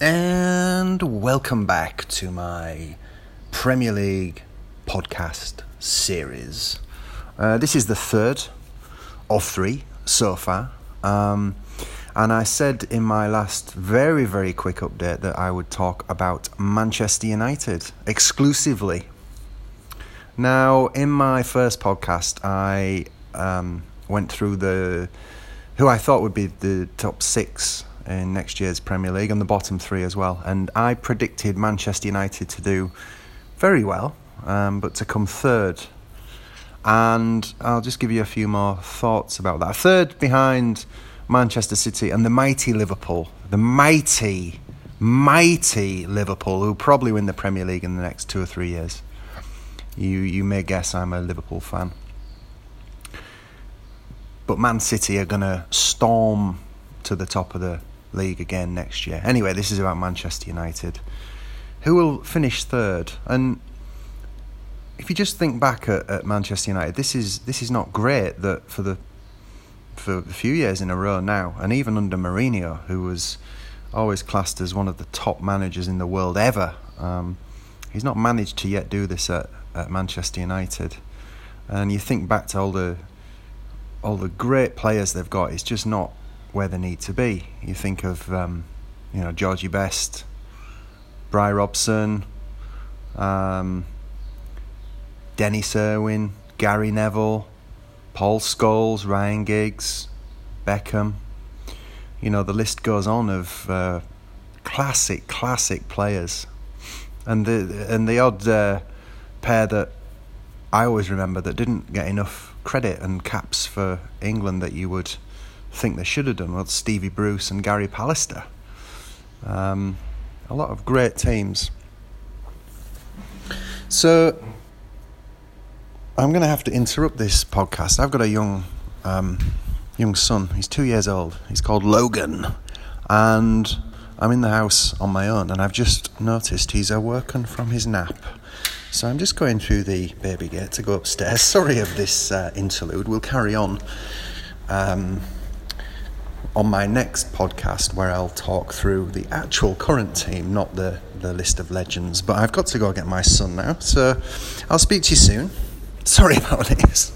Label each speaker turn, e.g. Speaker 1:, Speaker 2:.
Speaker 1: And welcome back to my Premier League podcast series. Uh, this is the third of three so far. Um, and I said in my last very, very quick update that I would talk about Manchester United exclusively. Now, in my first podcast, I um, went through the who I thought would be the top six in next year's Premier League and the bottom three as well. And I predicted Manchester United to do very well, um, but to come third. And I'll just give you a few more thoughts about that. Third behind Manchester City and the mighty Liverpool, the mighty, mighty Liverpool, who probably win the Premier League in the next two or three years. You you may guess I'm a Liverpool fan. But Man City are going to storm to the top of the league again next year. Anyway, this is about Manchester United, who will finish third. And if you just think back at, at Manchester United, this is this is not great that for the for a few years in a row now, and even under Mourinho, who was always classed as one of the top managers in the world ever, um, he's not managed to yet do this at, at Manchester United. And you think back to all the all the great players they've got, it's just not where they need to be. You think of, um, you know, Georgie Best, Bry Robson, um, Denis Irwin, Gary Neville, Paul Scholes, Ryan Giggs, Beckham. You know, the list goes on of uh, classic, classic players. And the and the odd uh, pair that I always remember that didn't get enough credit and caps for England that you would think they should have done was Stevie Bruce and Gary Pallister. Um, a lot of great teams. So I'm going to have to interrupt this podcast. I've got a young um, young son. He's two years old. He's called Logan, and I'm in the house on my own. And I've just noticed he's awoken from his nap. So I'm just going through the baby gate to go upstairs. Sorry of this uh, interlude. We'll carry on. Um, on my next podcast where I'll talk through the actual current team, not the, the list of legends. But I've got to go get my son now, so I'll speak to you soon. Sorry about this.